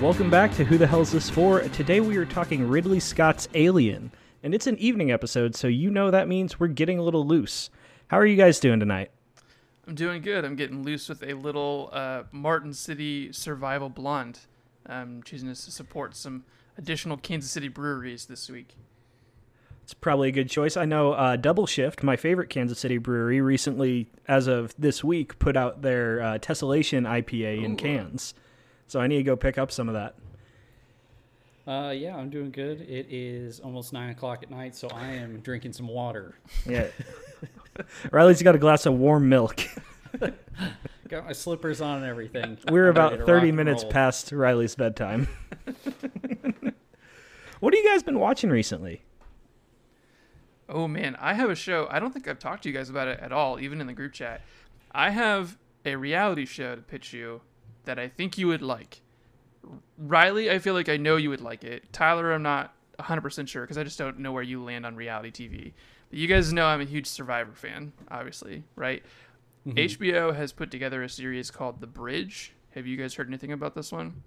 welcome back to Who the Hell's This For? Today we are talking Ridley Scott's Alien, and it's an evening episode, so you know that means we're getting a little loose. How are you guys doing tonight? I'm doing good. I'm getting loose with a little uh, Martin City Survival Blonde. I'm choosing to support some additional Kansas City breweries this week. It's probably a good choice. I know uh, Double Shift, my favorite Kansas City brewery, recently, as of this week, put out their uh, Tessellation IPA in Ooh. cans. So I need to go pick up some of that. Uh, yeah, I'm doing good. It is almost nine o'clock at night, so I am drinking some water. Yeah. Riley's got a glass of warm milk. Got my slippers on and everything. We're I'm about 30 minutes roll. past Riley's bedtime. what have you guys been watching recently? Oh man, I have a show. I don't think I've talked to you guys about it at all, even in the group chat. I have a reality show to pitch you that I think you would like. Riley, I feel like I know you would like it. Tyler, I'm not 100% sure because I just don't know where you land on reality TV. But you guys know I'm a huge Survivor fan, obviously, right? HBO has put together a series called The Bridge. Have you guys heard anything about this one?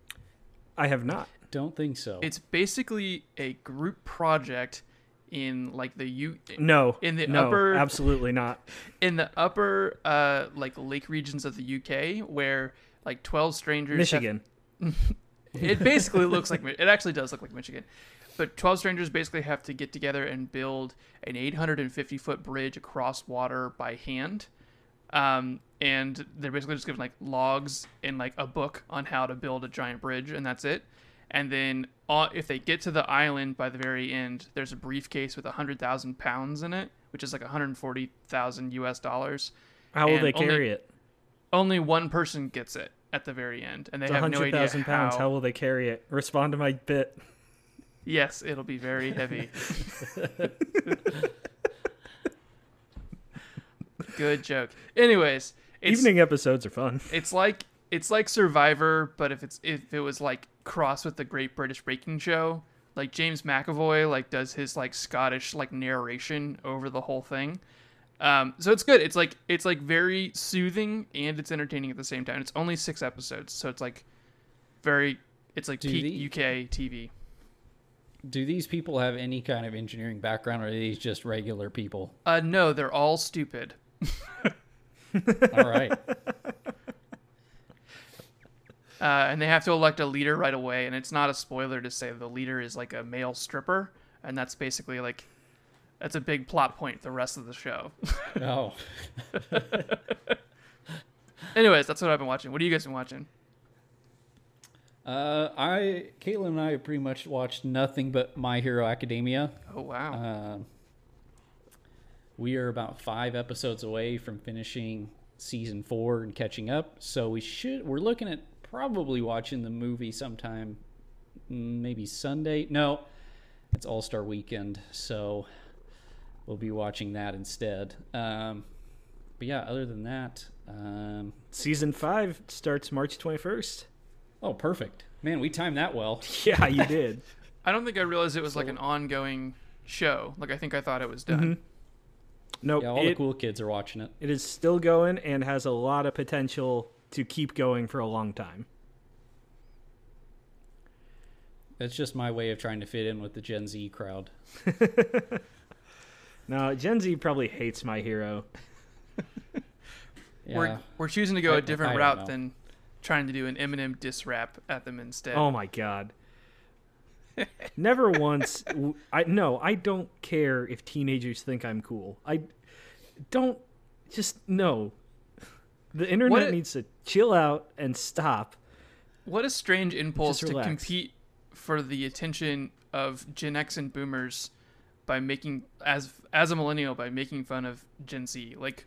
I have not. Don't think so. It's basically a group project in like the U No. In the no, upper- Absolutely not. in the upper uh like lake regions of the UK where like 12 strangers have- Michigan. it basically looks like it actually does look like Michigan. But 12 strangers basically have to get together and build an 850 foot bridge across water by hand. Um, and they're basically just given like logs and like a book on how to build a giant bridge, and that's it. And then uh, if they get to the island by the very end, there's a briefcase with 100,000 pounds in it, which is like 140,000 US dollars. How will and they only- carry it? Only one person gets it at the very end, and they It's have no idea 100,000 pounds. how. How will they carry it? Respond to my bit. Yes, it'll be very heavy. Good joke. Anyways, it's Evening episodes are fun. it's like it's like Survivor, but if it's if it was like crossed with the Great British Baking Show, like James McAvoy like does his like Scottish like narration over the whole thing. Um, so it's good. It's like it's like very soothing and it's entertaining at the same time. It's only six episodes, so it's like very it's like Do peak the- UK TV. Do these people have any kind of engineering background, or are these just regular people? Uh, no, they're all stupid. All right. Uh, and they have to elect a leader right away. And it's not a spoiler to say the leader is like a male stripper, and that's basically like that's a big plot point the rest of the show. Oh, Anyways, that's what I've been watching. What have you guys been watching? uh, I, Caitlin and I have pretty much watched nothing but My Hero Academia. Oh wow, Um, we are about five episodes away from finishing season four and catching up. So we should. We're looking at probably watching the movie sometime, mm, maybe Sunday. No, it's All Star Weekend, so we'll be watching that instead. Um, but yeah, other than that, um, Season 5 starts March 21st. oh, perfect, man, we timed that well. Yeah, you did. I don't think I realized it was like an ongoing show. Like I think I thought it was done. Nope. Yeah, all the cool kids are watching it. it is still going and has a lot of potential to keep going for a long time. That's just my way of trying to fit in with the Gen Z crowd. Now, Gen Z probably hates My Hero. Yeah. We're we're choosing to go I- a different I don't route than trying to do an Eminem diss rap at them instead. Oh my god. Never once I no, I don't care if teenagers think I'm cool. I don't just no. The internet What needs to chill out and stop. What a strange impulse to compete for the attention of Gen X and Boomers by making as as a millennial by making fun of Gen Z. Like,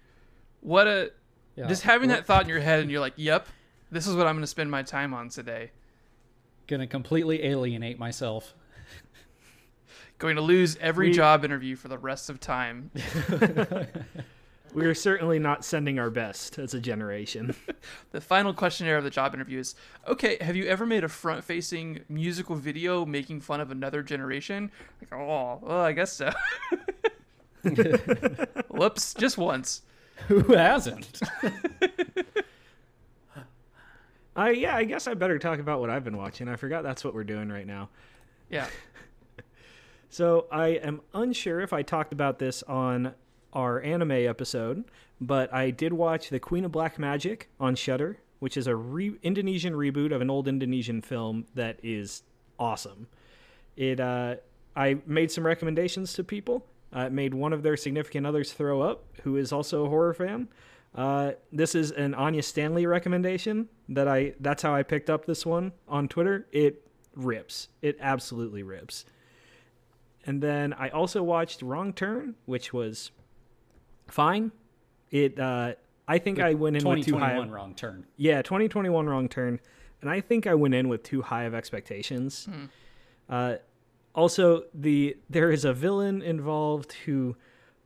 what a Yeah. just having that thought in your head and you're like, "Yep, this is what I'm going to spend my time on today." gonna completely alienate myself. Going to lose every We- job interview for the rest of time. We are certainly not sending our best as a generation. The final questionnaire of the job interview is okay, have you ever made a front facing musical video making fun of another generation? Like, oh, well, I guess so. Whoops, just once. Who hasn't? I yeah, I guess I better talk about what I've been watching. I forgot that's what we're doing right now. Yeah. So I am unsure if I talked about this on our anime episode, but I did watch The Queen of Black Magic on Shudder, which is a re- Indonesian reboot of an old Indonesian film that is awesome. It uh, I made some recommendations to people. I made one of their significant others throw up, who is also a horror fan. Uh, this is an Anya Stanley recommendation that I. That's how I picked up this one on Twitter. It rips. It absolutely rips. And then I also watched Wrong Turn, which was fine. It. Uh, I think I went in with too high. 2021 wrong turn. Yeah, 2021 wrong turn, and I think I went in with too high of expectations. Uh, also, the there is a villain involved who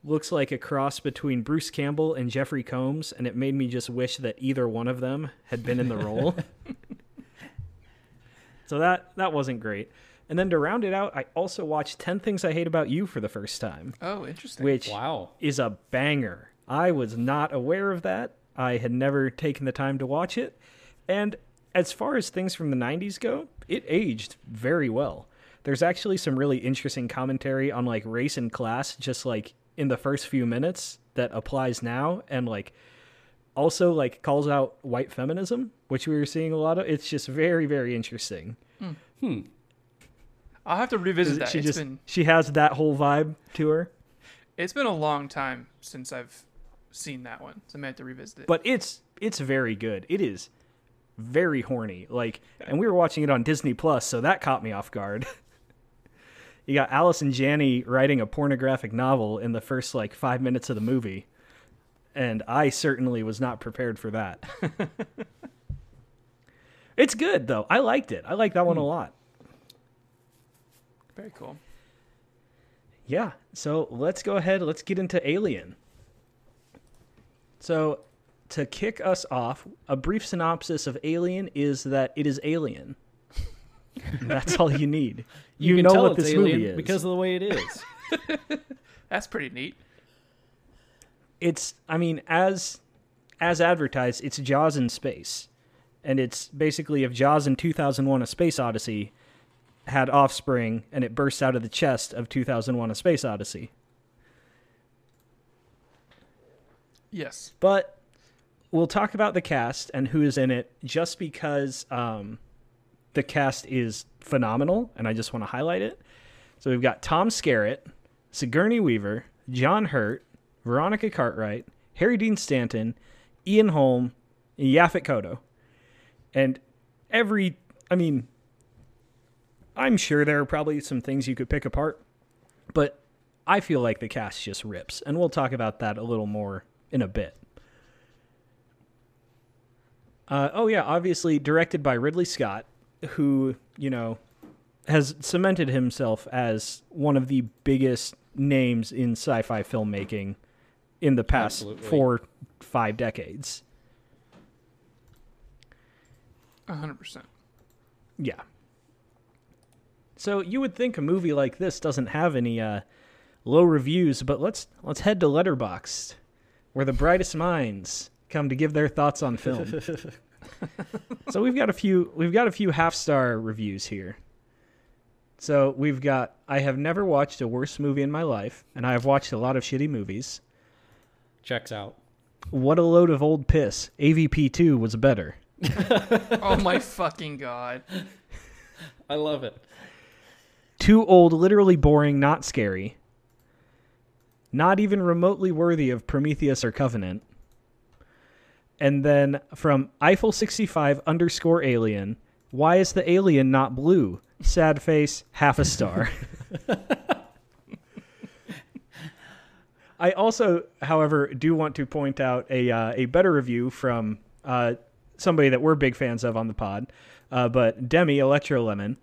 looks like a cross between Bruce Campbell and Jeffrey Combs, and it made me just wish that either one of them had been in the role. so that that wasn't great. And then to round it out, I also watched 10 Things I Hate About You for the first time Oh, interesting. which Wow. is a banger. I was not aware of that. I had never taken the time to watch it. And as far as things from the 90s go, it aged very well. There's actually some really interesting commentary on like race and class just like in the first few minutes that applies now and like also like calls out white feminism, which we were seeing a lot of. It's just very very interesting. Hmm. Hmm. I'll have to revisit that. She It's just been she has that whole vibe to her. it's been a long time since I've seen that one, so I may have to revisit it. but it's it's very good. It is very horny. Like, and we were watching it on Disney Plus, so that caught me off guard. you got Allison Janney writing a pornographic novel in the first like five minutes of the movie, and I certainly was not prepared for that. it's good though. I liked it. I like that one a hmm. lot. Very cool. Yeah. So let's go ahead. Let's get into Alien. So, to kick us off, a brief synopsis of Alien is that it is alien. That's all you need. You, can know tell what it's this alien movie is because of the way it is. That's pretty neat. it's. I mean, as as advertised, it's Jaws in space, and it's basically if Jaws in 2001: A Space Odyssey had offspring, and it bursts out of the chest of 2001: A Space Odyssey. Yes. but we'll talk about the cast and who is in it just because um, the cast is phenomenal and I just want to highlight it. So we've got Tom Skerritt, Sigourney Weaver, John Hurt, Veronica Cartwright, Harry Dean Stanton, Ian Holm, and Yaphet Kotto. And every, I mean, I'm sure there are probably some things you could pick apart, but I feel like the cast just rips. And we'll talk about that a little more in a bit. Uh, oh yeah, obviously directed by Ridley Scott, who you know has cemented himself as one of the biggest names in sci-fi filmmaking in the past Absolutely. four, five decades. A hundred percent. Yeah. So you would think a movie like this doesn't have any uh, low reviews, but let's let's head to Letterboxd, where the brightest minds come to give their thoughts on film. so we've got a few we've got a few half star reviews here. So we've got I have never watched a worse movie in my life, and I have watched a lot of shitty movies. Checks out. What a load of old piss. AVP two was better. Oh my fucking god. I love it. Too old, literally boring, not scary. Not even remotely worthy of Prometheus or Covenant. And then from Eiffel 65 underscore alien, why is the alien not blue? Sad face, half a star. I also, however, do want to point out a uh, a better review from uh, somebody that we're big fans of on the pod, uh, but Demi Electro Lemon,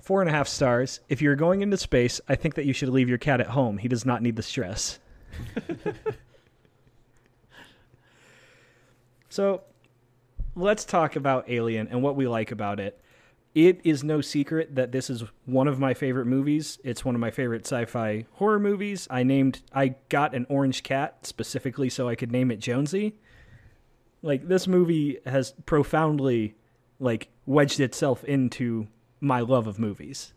four and a half stars. If you're going into space, I think that you should leave your cat at home. He does not need the stress. so, let's talk about Alien and what we like about it. It is no secret that this is one of my favorite movies. It's one of my favorite sci-fi horror movies. I named I got an orange cat specifically so I could name it Jonesy. Like this movie has profoundly like wedged itself into my love of movies.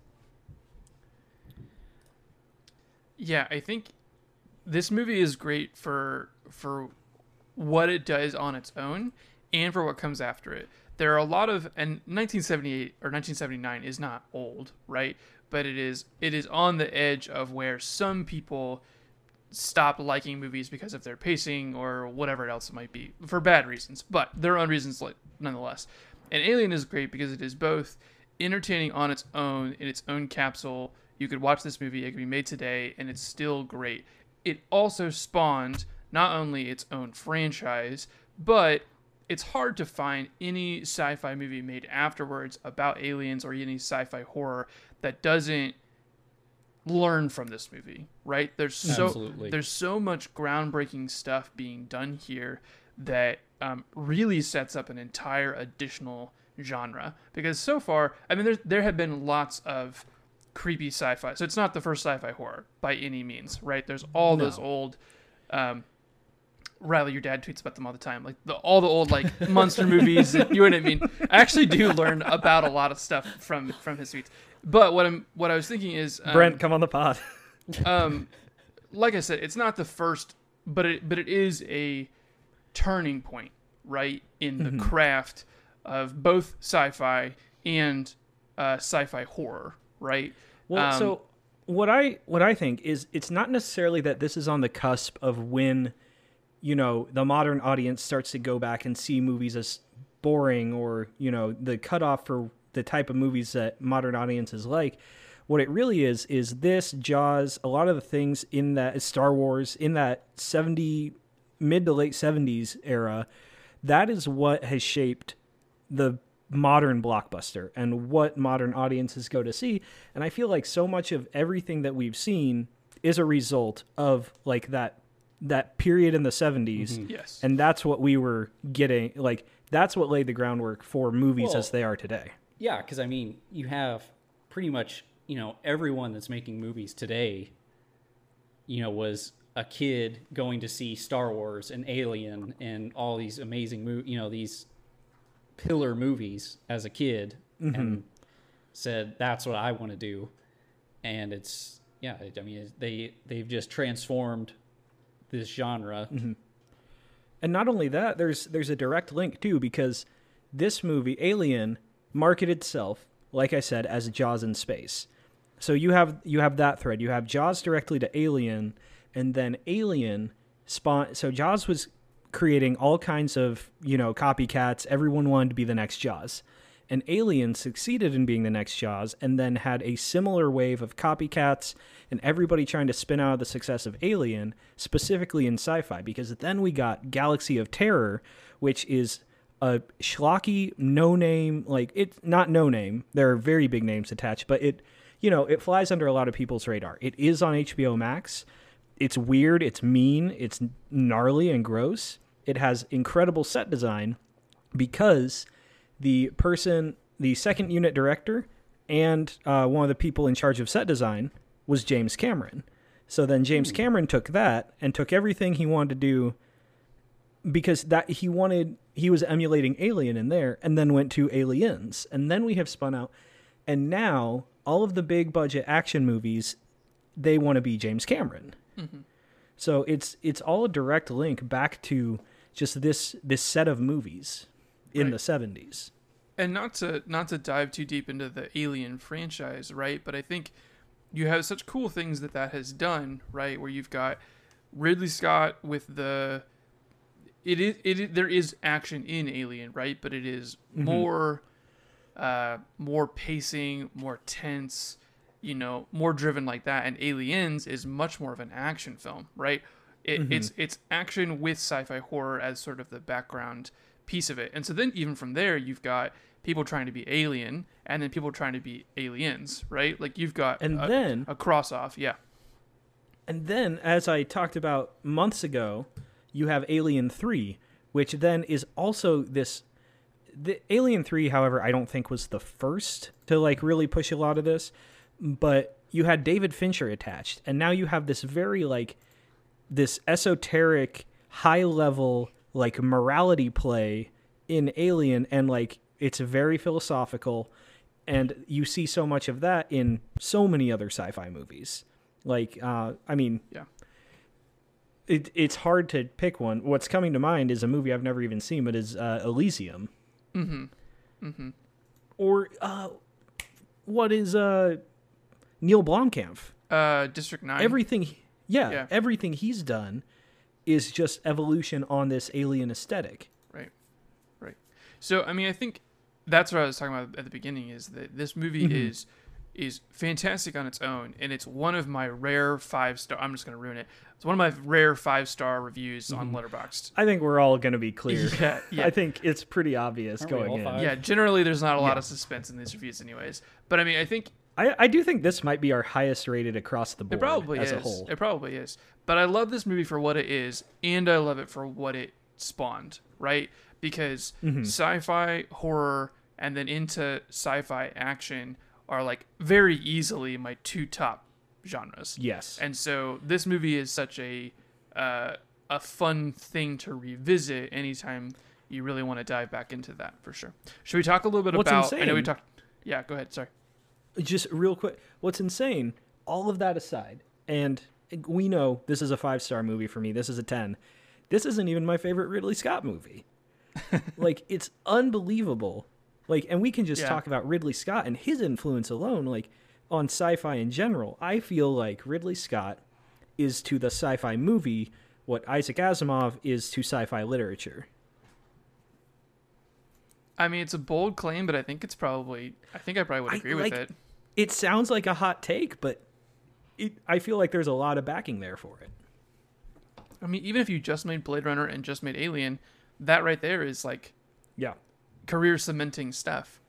Yeah, I think this movie is great for for what it does on its own and for what comes after it. There are a lot of and 1978 or 1979 is not old, right? But it is it is on the edge of where some people stop liking movies because of their pacing or whatever else it might be for bad reasons, but their own reasons nonetheless. And Alien is great because it is both entertaining on its own in its own capsule. You could watch this movie; it could be made today, and it's still great. It also spawned not only its own franchise, but it's hard to find any sci-fi movie made afterwards about aliens or any sci-fi horror that doesn't learn from this movie, right? There's so Absolutely. there's so much groundbreaking stuff being done here that um, really sets up an entire additional genre. Because so far, I mean, there there have been lots of creepy sci-fi, so it's not the first sci-fi horror by any means, right? There's all No. those old. Um, Riley, your dad tweets about them all the time, like the, all the old like monster movies. You know what I mean? I actually do learn about a lot of stuff from from his tweets. But what I'm what I was thinking is um, Brent, come on the pod. um, like I said, it's not the first, but it but it is a turning point, right, in the craft of both sci-fi and uh, sci-fi horror, right? Well, Um, so what I what I think is it's not necessarily that this is on the cusp of when you know the modern audience starts to go back and see movies as boring or you know the cutoff for the type of movies that modern audiences like. What it really is is this Jaws, a lot of the things in that Star Wars in that seventy mid to late seventies era, that is what has shaped the modern blockbuster and what modern audiences go to see. And I feel like so much of everything that we've seen is a result of like that that period in the 70s. Mm-hmm. yes, And that's what we were getting like that's what laid the groundwork for movies Well- as they are today. Yeah, because I mean, you have pretty much you know everyone that's making movies today. You know, was a kid going to see Star Wars and Alien and all these amazing mo- you know these pillar movies as a kid and mm-hmm. said that's what I want to do, and it's yeah, I mean they they've just transformed this genre. Mm-hmm. And not only that, there's there's a direct link too because this movie Alien marketed itself, like I said, as Jaws in space. So you have you have that thread. You have Jaws directly to Alien, and then Alien spawn. So Jaws was creating all kinds of you know copycats. Everyone wanted to be the next Jaws, and Alien succeeded in being the next Jaws, and then had a similar wave of copycats and everybody trying to spin out of the success of Alien, specifically in sci-fi. Because then we got Galaxy of Terror, which is a schlocky no name like it's not no name there are very big names attached but it you know it flies under a lot of people's radar. It is on hbo max. It's weird. It's mean. It's gnarly and gross it has incredible set design because the person the second unit director and uh, one of the people in charge of set design was james cameron. So then james cameron took that and took everything he wanted to do because that he wanted he was emulating alien in there and then went to aliens. And then we have spun out. And now all of the big budget action movies they want to be james cameron. So it's it's all a direct link back to just this this set of movies in Right. the 70s and not to not to dive too deep into the Alien franchise, right? But I think you have such cool things that that has done, right? Where you've got Ridley Scott with the it is it is, there is action in Alien, right? But it is more uh more pacing, more tense, you know, more driven like that. And Aliens is much more of an action film, right? It, mm-hmm. It's it's action with sci-fi horror as sort of the background piece of it. And so then even from there, you've got people trying to be alien, and then people trying to be aliens, right? Like you've got And a, then- a cross off, yeah. And then, as I talked about months ago, you have Alien 3, which then is also this. The Alien 3, however, I don't think was the first to like really push a lot of this, but you had David Fincher attached, and now you have this very like this esoteric, high level like morality play in Alien, and like It's very philosophical, and you see so much of that in so many other sci-fi movies. Like, uh, I mean, Yeah. it, it's hard to pick one. What's coming to mind is a movie I've never even seen, but is uh, Elysium. Mm-hmm. Mm-hmm. Or uh, what is uh, Neil Blomkamp? Uh, District Nine. Everything, yeah, Yeah. everything he's done is just evolution on this alien aesthetic. Right. Right. So I mean, I think that's what I was talking about at the beginning. Is that this movie Mhm. is is fantastic on its own, and it's one of my rare five star. I'm just gonna ruin it. It's one of my rare five star reviews on Letterboxd. I think we're all going to be clear. Yeah, yeah. I think it's pretty obvious Aren't going in. five? Yeah, generally there's not a lot Yeah. of suspense in these reviews, anyways. But I mean, I think I, I do think this might be our highest rated across the board It probably as is. a whole. It probably is. But I love this movie for what it is, and I love it for what it spawned, right? Because Mm-hmm. sci-fi, horror, and then into sci-fi action are like very easily my two top genres. yes. And so this movie is such a uh, a fun thing to revisit anytime you really want to dive back into that for sure. Should we talk a little bit What's about? I know we insane- talked. Yeah, go ahead. Sorry. Just real quick what's insane all of that aside and we know this is a five star movie for me this is a 10 this isn't even my favorite ridley scott movie. Like it's unbelievable. Like and we can just Yeah. talk about ridley scott and his influence alone like on sci-fi in general. I feel like ridley scott is to the sci-fi movie what isaac asimov is to sci-fi literature I mean, it's a bold claim, but I think it's probably. I think I probably would I agree like- with it. it sounds like a hot take but it, i feel like there's a lot of backing there for it I mean, even if you just made Blade Runner and just made Alien, that right there is like yeah career cementing stuff.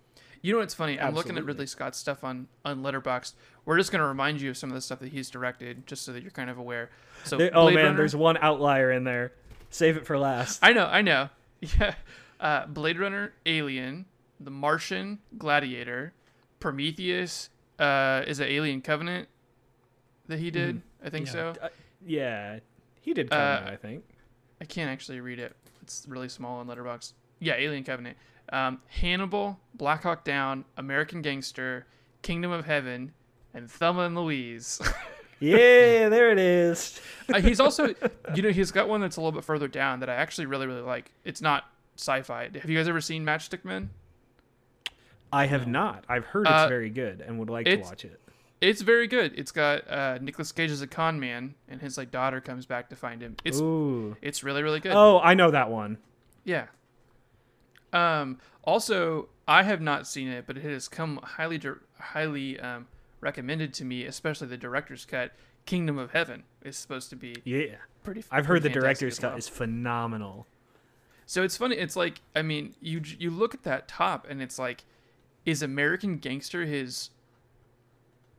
You know what's funny? I'm looking at Ridley Scott's stuff on on Letterboxd. We're just gonna remind you of some of the stuff that he's directed, just so that you're kind of aware. So, There- oh man, Runner- there's one outlier in there. Save it for last. I know, I know. Yeah, uh, Blade Runner, Alien, The Martian, Gladiator, Prometheus. Uh, is it Alien Covenant that he did? I think yeah. so. Uh, yeah, he did Uh, Covenant, I think. I can't actually read it. It's really small in Letterboxd. Yeah, Alien Covenant. Um, Hannibal, Black Hawk Down, American Gangster, Kingdom of Heaven, and Thelma and Louise. Yeah, there it is. Uh, he's also, you know, he's got one that's a little bit further down that I actually really, really like. It's not sci-fi. Have you guys ever seen Matchstick Men? I have not. I've heard it's Uh, very good and would like to watch it. It's very good. It's got uh, Nicolas Cage as a con man, and his like daughter comes back to find him. It's Ooh. it's really, really good. Oh, I know that one. Yeah. Um. Also, I have not seen it, but it has come highly, highly um, recommended to me, especially the director's cut. Kingdom of Heaven is supposed to be Yeah. pretty. I've heard the director's cut well. is phenomenal. So it's funny. It's like I mean, you you look at that top, and it's like, is American Gangster his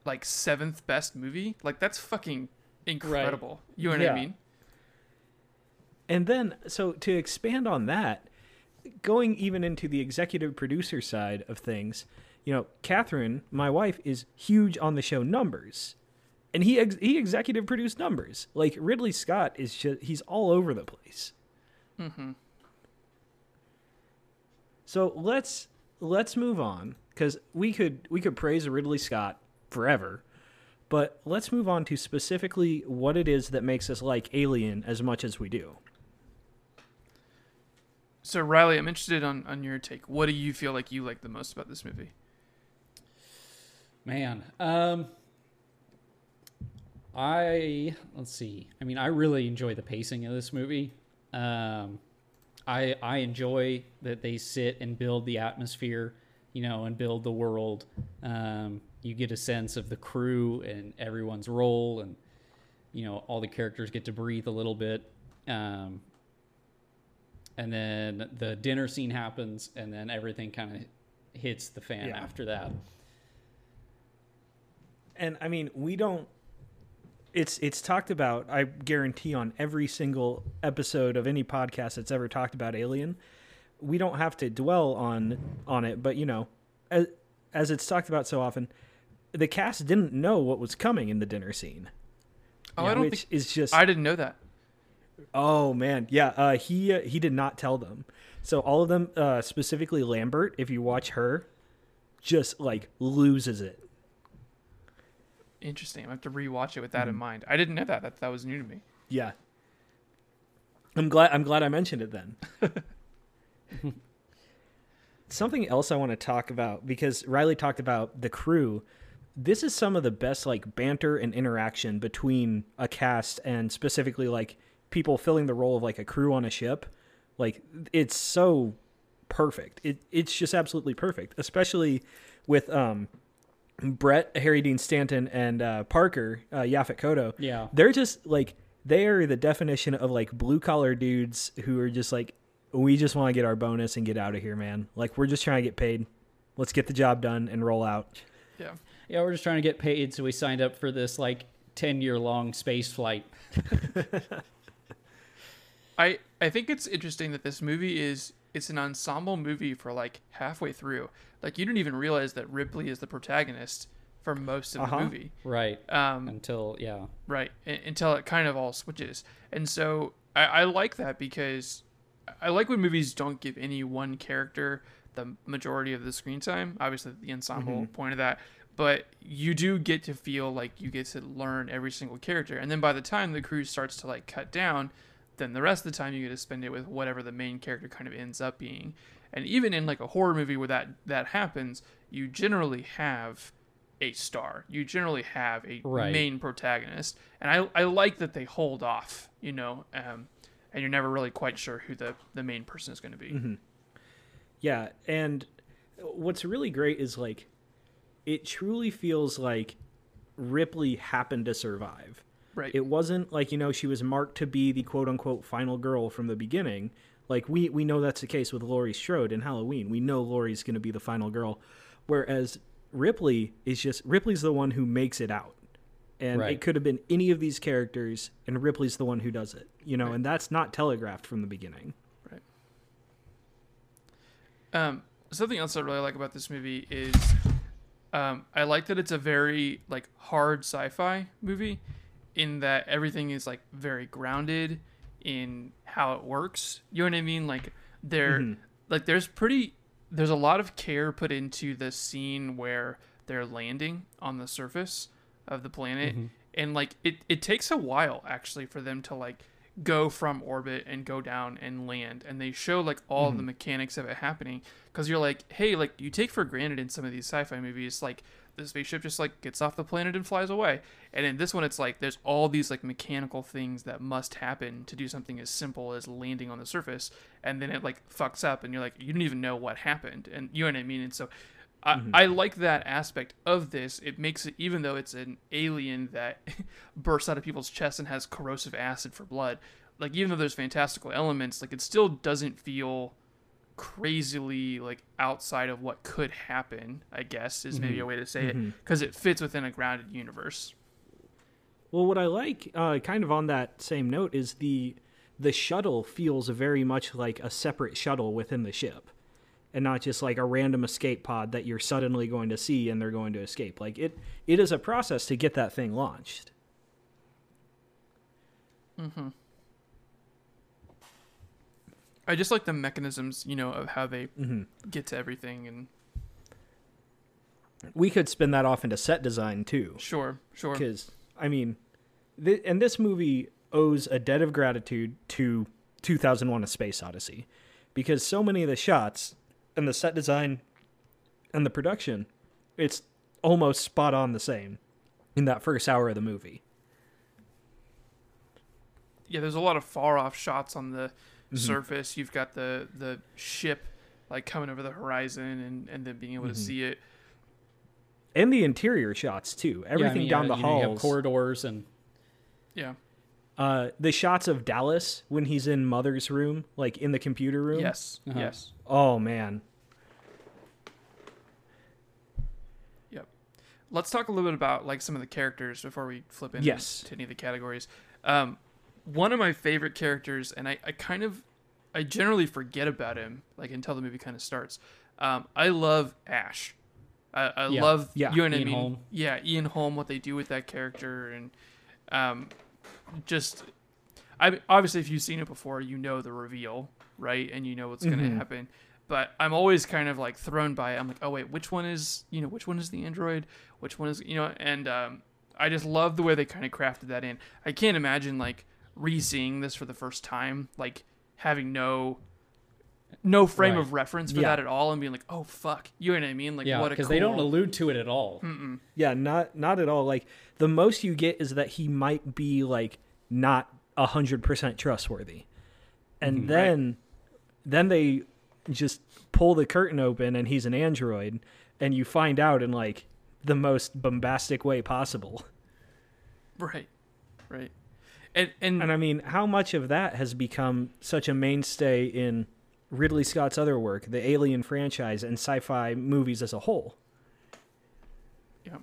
like seventh best movie? Like that's fucking incredible. You know what Yeah. I mean? And then, so to expand on that, going even into the executive producer side of things, you know, Catherine, my wife, is huge on the show Numbers, and he ex- he executive produced Numbers. Like Ridley Scott is just he's all over the place. Mm-hmm. So let's let's move on because we could we could praise Ridley Scott forever, but let's move on to specifically what it is that makes us like Alien as much as we do. So Riley, I'm interested on on your take. What do you feel like you like the most about this movie? Man, um, I let's see. I mean, I really enjoy the pacing of this movie. Um, I I enjoy that they sit and build the atmosphere, you know, and build the world. Um, you get a sense of the crew and everyone's role, and you know, all the characters get to breathe a little bit. Um, and then the dinner scene happens, and then everything kind of hits the fan Yeah. after that. and I mean, we don't. It's it's talked about. I guarantee on every single episode of any podcast that's ever talked about Alien, we don't have to dwell on on it. But you know, as as it's talked about so often, the cast didn't know what was coming in the dinner scene, Oh, I don't which think is just I didn't know that. Oh man, yeah. Uh, he uh, he did not tell them. So all of them, uh, specifically Lambert, if you watch her, just like loses it. Interesting. I have to rewatch it with that in mind. I didn't know that. That that was new to me. Yeah. I'm glad I'm glad I mentioned it then. Something else I want to talk about because Riley talked about the crew. This is some of the best like banter and interaction between a cast and specifically like people filling the role of like a crew on a ship. Like it's so perfect. It it's just absolutely perfect, especially with um Brett, Harry Dean Stanton, and uh, Parker, uh, Yaphet Kotto. Yeah. they're just like they are the definition of like blue collar dudes who are just like we just want to get our bonus and get out of here, man. Like we're just trying to get paid. Let's get the job done and roll out. Yeah. Yeah, we're just trying to get paid, so we signed up for this like ten year long space flight. I I think it's interesting that this movie is it's an ensemble movie for like halfway through. Like you didn't even realize that Ripley is the protagonist for most of Uh-huh. the movie. Right. Um, Until yeah. right u- until it kind of all switches and so I, I like that because i like when movies don't give any one character the majority of the screen time obviously the ensemble point of that but you do get to feel like you get to learn every single character and then by the time the crew starts to like cut down then the rest of the time you get to spend it with whatever the main character kind of ends up being and even in like a horror movie where that that happens you generally have a star you generally have a Right. main protagonist and I, I like that they hold off you know um, and you're never really quite sure who the, the main person is going to be Yeah, and what's really great is like it truly feels like Ripley happened to survive. right It wasn't like, you know, she was marked to be the quote unquote final girl from the beginning. Like we we know that's the case with Laurie Strode in Halloween. We know Laurie's going to be the final girl whereas Ripley is just Ripley's the one who makes it out. And Right. it could have been any of these characters and Ripley's the one who does it. You know, Right. and that's not telegraphed from the beginning. Um, something else I really like about this movie is um, I like that it's a very like hard sci-fi movie in that everything is like very grounded in how it works. You know what I mean? Like there, mm-hmm. like there's pretty there's a lot of care put into the scene where they're landing on the surface of the planet. Mm-hmm. And like it, it takes a while actually for them to like go from orbit and go down and land. And they show like all the mm-hmm. mechanics of it happening. Because you're like hey like you take for granted in some of these sci-fi movies like the spaceship just like gets off the planet and flies away. And in this one it's like there's all these like mechanical things that must happen to do something as simple as landing on the surface. And then it like fucks up and you're like you don't even know what happened. And you know what i mean? And so I, mm-hmm. I like that aspect of this. It makes it, even though it's an alien that bursts out of people's chests and has corrosive acid for blood, like even though there's fantastical elements, like it still doesn't feel crazily like outside of what could happen. I guess is maybe mm-hmm. a way to say it mm-hmm. because it fits within a grounded universe. Well, what I like, uh, kind of on that same note, is the the shuttle feels very much like a separate shuttle within the ship, and not just like a random escape pod that you're suddenly going to see and they're going to escape. Like it, it is a process to get that thing launched. Mm-hmm. I just like the mechanisms, you know, of how they mm-hmm. get to everything and We could spin that off into set design too. sure, sure. because I mean, th- and this movie owes a debt of gratitude to 2001: A Space Odyssey, because so many of the shots and the set design and the production, it's almost spot on the same in that first hour of the movie. yeah, there's a lot of far off shots on the surface. You've got the the ship like coming over the horizon and and then being able to see it. And the interior shots too. Yeah, I Everything mean, down yeah, the you know, you have corridors and Yeah. uh, the shots of Dallas when he's in Mother's room, like in the computer room. Yes. Uh-huh. Yes. Oh man. Yep. Let's talk a little bit about like some of the characters before we flip into Yes. to any of the categories. Um, one of my favorite characters, and I, I kind of, I generally forget about him like until the movie kind of starts. Um, I love Ash. I, I Yeah. love Yeah. you know what I Ian mean. Holm. Yeah, Ian Holm. What they do with that character, and um, just I obviously if you've seen it before, you know the reveal, right? And you know what's going to happen. But I'm always kind of like thrown by it. I'm like, oh wait, which one is you know which one is the android? Which one is you know? And um, I just love the way they kind of crafted that in. I can't imagine like re-seeing this for the first time, like having no no frame Right. of reference for Yeah. that at all, and being like, oh fuck, you know what I mean? Like Yeah, what because cool... they don't allude to it at all. Yeah, not not at all. Like the most you get is that he might be like not a hundred percent trustworthy, and mm-hmm. then then they just pull the curtain open and he's an android, and you find out in like the most bombastic way possible. right, right, and and, And I mean, how much of that has become such a mainstay in Ridley Scott's other work, the Alien franchise, and sci-fi movies as a whole? Yeah.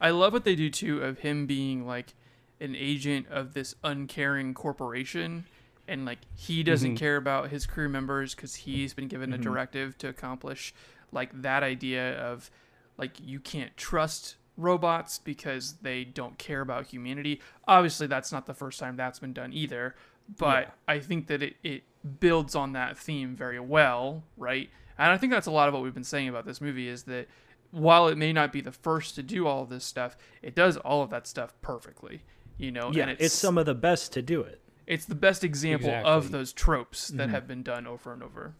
I love what they do too of him being like an agent of this uncaring corporation and like he doesn't mm-hmm. care about his crew members cuz he's been given a mm-hmm. directive to accomplish like that idea of like you can't trust robots because they don't care about humanity. Obviously that's not the first time that's been done either, but Yeah. I think that it, it builds on that theme very well, right? And I think that's a lot of what we've been saying about this movie is that while it may not be the first to do all of this stuff, it does all of that stuff perfectly. You know, Yeah, and it's, some of the best to do it. it's the best example of those tropes that mm-hmm. have been done over and over.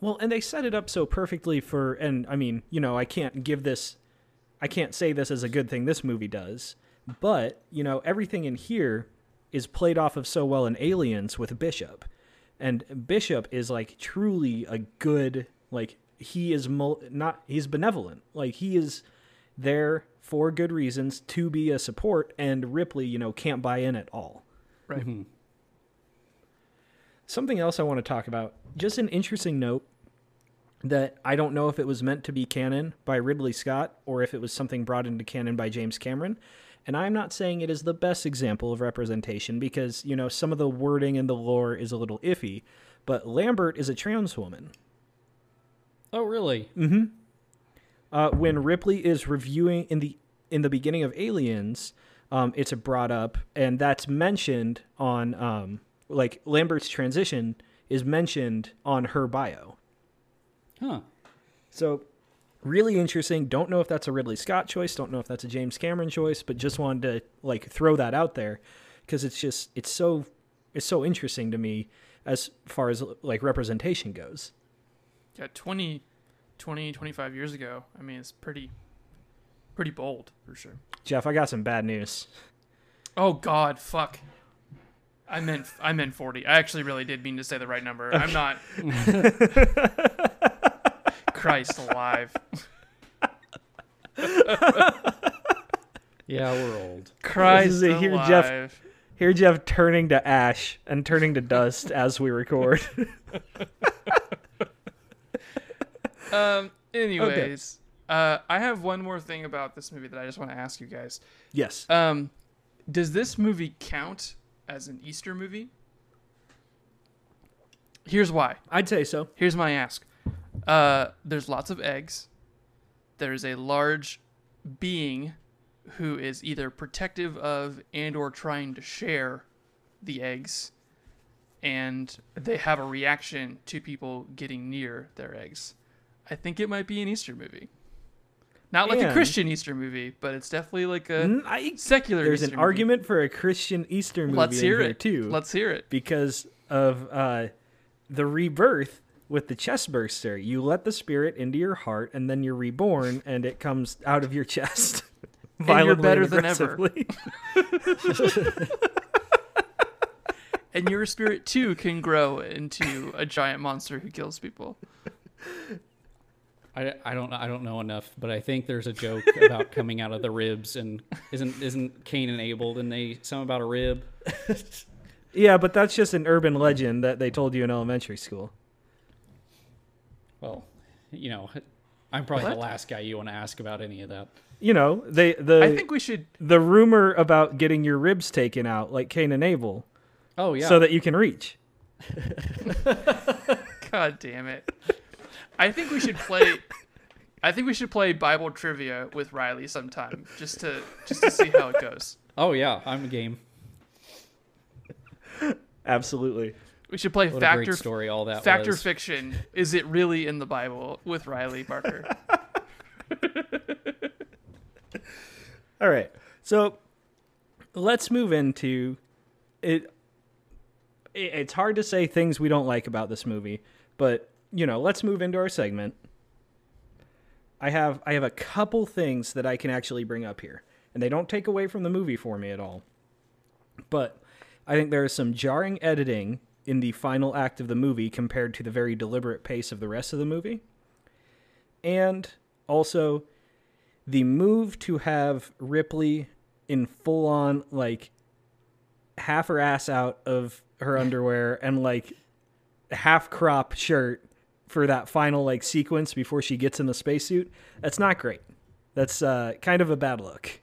Well, and they set it up so perfectly for, and I mean, you know, I can't give this, I can't say this is a good thing this movie does, but, you know, everything in here is played off of so well in Aliens with Bishop. And Bishop is like truly a good, like, he is mul- not, he's benevolent. Like, he is there for good reasons to be a support, and Ripley, you know, can't buy in at all. Right. Mm-hmm. Something else I want to talk about, just an interesting note that I don't know if it was meant to be canon by Ridley Scott or if it was something brought into canon by James Cameron. And I'm not saying it is the best example of representation because, you know, some of the wording in the lore is a little iffy, but Lambert is a trans woman. Oh, really? uh, when Ripley is reviewing in the in the beginning of Aliens, um, it's brought up, and that's mentioned on um, like Lambert's transition is mentioned on her bio. Huh. So really interesting. Don't know if that's a Ridley Scott choice. Don't know if that's a James Cameron choice, but just wanted to like throw that out there because it's just it's so it's so interesting to me as far as like representation goes. Yeah, 20, 20, 25 years ago. I mean, it's pretty, pretty bold for sure. Jeff, I got some bad news. Oh God, fuck. I meant I meant forty. I actually really did mean to say the right number. I'm not. Christ alive. Yeah, we're old. Christ is it here, alive. Jeff. Hear Jeff turning to ash and turning to dust as we record. Um. Anyways, uh, I have one more thing about this movie that I just want to ask you guys. yes. Um, does this movie count as an Easter movie? Here's why. I'd say so. Here's my ask. Uh, there's lots of eggs. There's a large being who is either protective of and or trying to share the eggs and they have a reaction to people getting near their eggs. I think it might be an Easter movie. Not like a Christian Easter movie, but it's definitely like a I- secular there's Easter an movie. argument for a Christian Easter movie Let's in hear it. too, Let's hear it. because of uh, the rebirth with the chest burster. You let the spirit into your heart, and then you're reborn, and it comes out of your chest. And you're better and than ever. and your spirit too can grow into a giant monster who kills people. I, I don't I don't know enough, but I think there's a joke about coming out of the ribs and isn't isn't Cain and Abel and they some about a rib. yeah, but that's just an urban legend that they told you in elementary school. Well, you know, I'm probably What? the last guy you want to ask about any of that. You know, they the I think we should. the rumor about getting your ribs taken out, like Cain and Abel, Oh yeah. so that you can reach. God damn it! I think we should play. I think we should play Bible trivia with Riley sometime, just to just to see how it goes. oh yeah, I'm game. Absolutely. We should play What a factor great story all that factor was. fiction. Is it really in the Bible with Riley Barker? All right. So let's move into it. it- It's hard to say things we don't like about this movie, but you know, let's move into our segment. I have I have a couple things that I can actually bring up here, and they don't take away from the movie for me at all. But I think there is some jarring editing in the final act of the movie compared to the very deliberate pace of the rest of the movie. And also the move to have Ripley in full on like half her ass out of her underwear and like half crop shirt for that final like sequence before she gets in the spacesuit. That's not great. That's uh, kind of a bad look.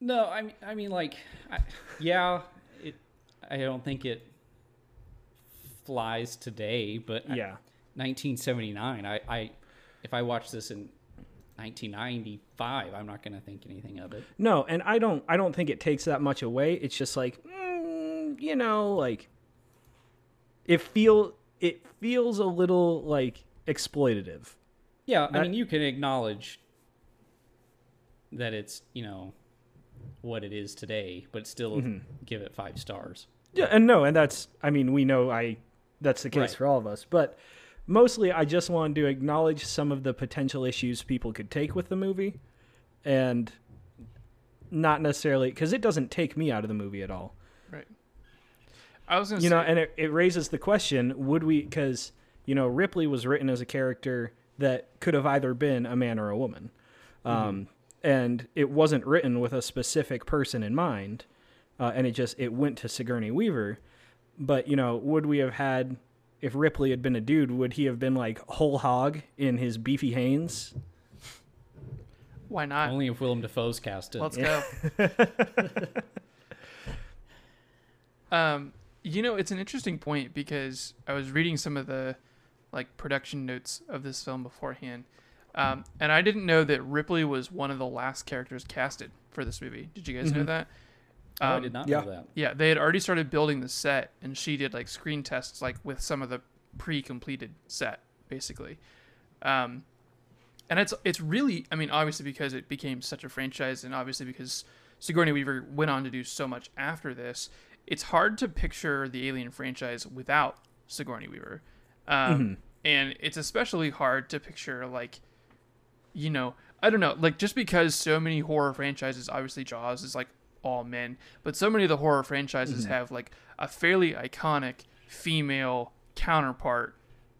No, I mean, I mean, like, I, yeah, it. I don't think it flies today, but Yeah. 1979. I, I, if I watch this in 1995, I'm not going to think anything of it. No, and I don't I don't think it takes that much away. It's just like mm, you know, like it feel it feels a little like exploitative. Yeah, I mean, you can acknowledge that it's you know what it is today, but still Mm-hmm. give it five stars. Yeah, and no, and that's I mean, we know I that's the case Right. for all of us, but mostly I just wanted to acknowledge some of the potential issues people could take with the movie and not necessarily cuz it doesn't take me out of the movie at all. right. I was gonna you say, know and it, it raises the question would we because you know ripley was written as a character that could have either been a man or a woman um, and it wasn't written with a specific person in mind uh, and it just it went to sigourney weaver but you know would we have had if ripley had been a dude would he have been like whole hog in his beefy hanes why not? Only if Willem Dafoe's cast it. Let's go. um, you know, it's an interesting point because I was reading some of the like production notes of this film beforehand, um, and I didn't know that Ripley was one of the last characters casted for this movie. Did you guys know that? Oh, I Um, did not yeah. know that. Yeah, they had already started building the set, and she did like screen tests, like with some of the pre-completed set, basically. Um, and it's it's really, I mean, obviously because it became such a franchise, and obviously because Sigourney Weaver went on to do so much after this, it's hard to picture the Alien franchise without Sigourney Weaver, um, and it's especially hard to picture like you know, I don't know, like just because so many horror franchises, obviously Jaws is like all men, but so many of the horror franchises have like a fairly iconic female counterpart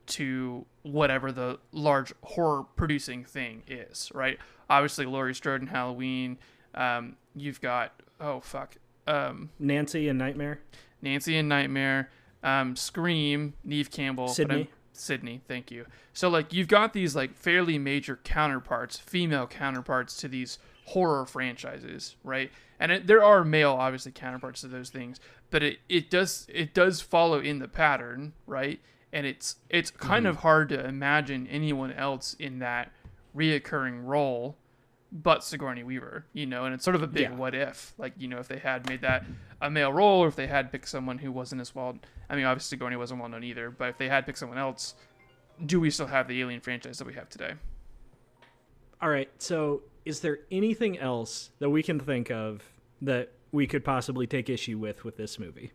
to whatever the large horror producing thing is, right? Obviously, Laurie Strode in Halloween. Um, you've got oh fuck, um, nancy and nightmare Nancy in Nightmare, um, Scream, Neve Campbell, Sidney. Sidney, thank you. So like you've got these like fairly major counterparts, female counterparts to these horror franchises, right? And it, there are male obviously counterparts to those things, but it, it does it does follow in the pattern, right? And it's it's kind mm-hmm. of hard to imagine anyone else in that reoccurring role but Sigourney Weaver, you know, and it's sort of a big Yeah. what if, like you know, if they had made that a male role, or if they had picked someone who wasn't as well. I mean, obviously Sigourney wasn't well known either, but if they had picked someone else, do we still have the Alien franchise that we have today? All right. So, is there anything else that we can think of that we could possibly take issue with with this movie?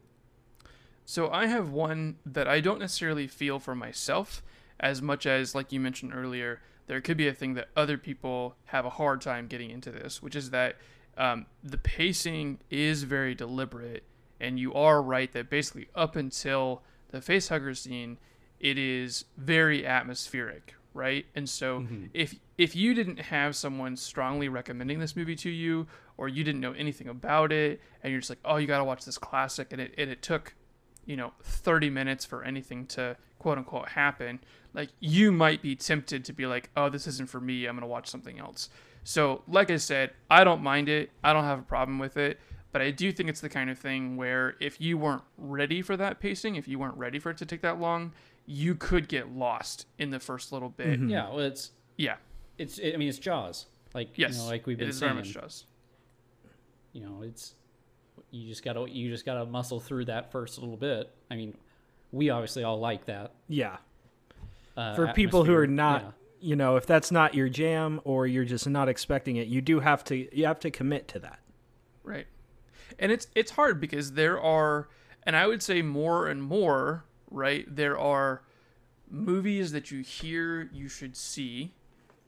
So I have one that I don't necessarily feel for myself as much as, like you mentioned earlier, there could be a thing that other people have a hard time getting into this, which is that um, the pacing is very deliberate, and you are right that basically up until the facehugger scene, it is very atmospheric, right? And so mm-hmm. if if you didn't have someone strongly recommending this movie to you, or you didn't know anything about it, and you're just like, oh, you got to watch this classic, and it and it took you know 30 minutes for anything to quote unquote happen like you might be tempted to be like oh this isn't for me i'm going to watch something else so like i said i don't mind it i don't have a problem with it but i do think it's the kind of thing where if you weren't ready for that pacing if you weren't ready for it to take that long you could get lost in the first little bit Yeah, well, it's yeah it's. I mean, it's Jaws. Like yes you know, like we've been is saying. very much Jaws. You know, it's you just gotta you just gotta muscle through that first little bit. I mean, we obviously all like that. Yeah. Uh, For people who are not, Yeah. you know, if that's not your jam or you're just not expecting it, you do have to you have to commit to that. Right. And it's it's hard because there are and I would say more and more, right? There are movies that you hear you should see.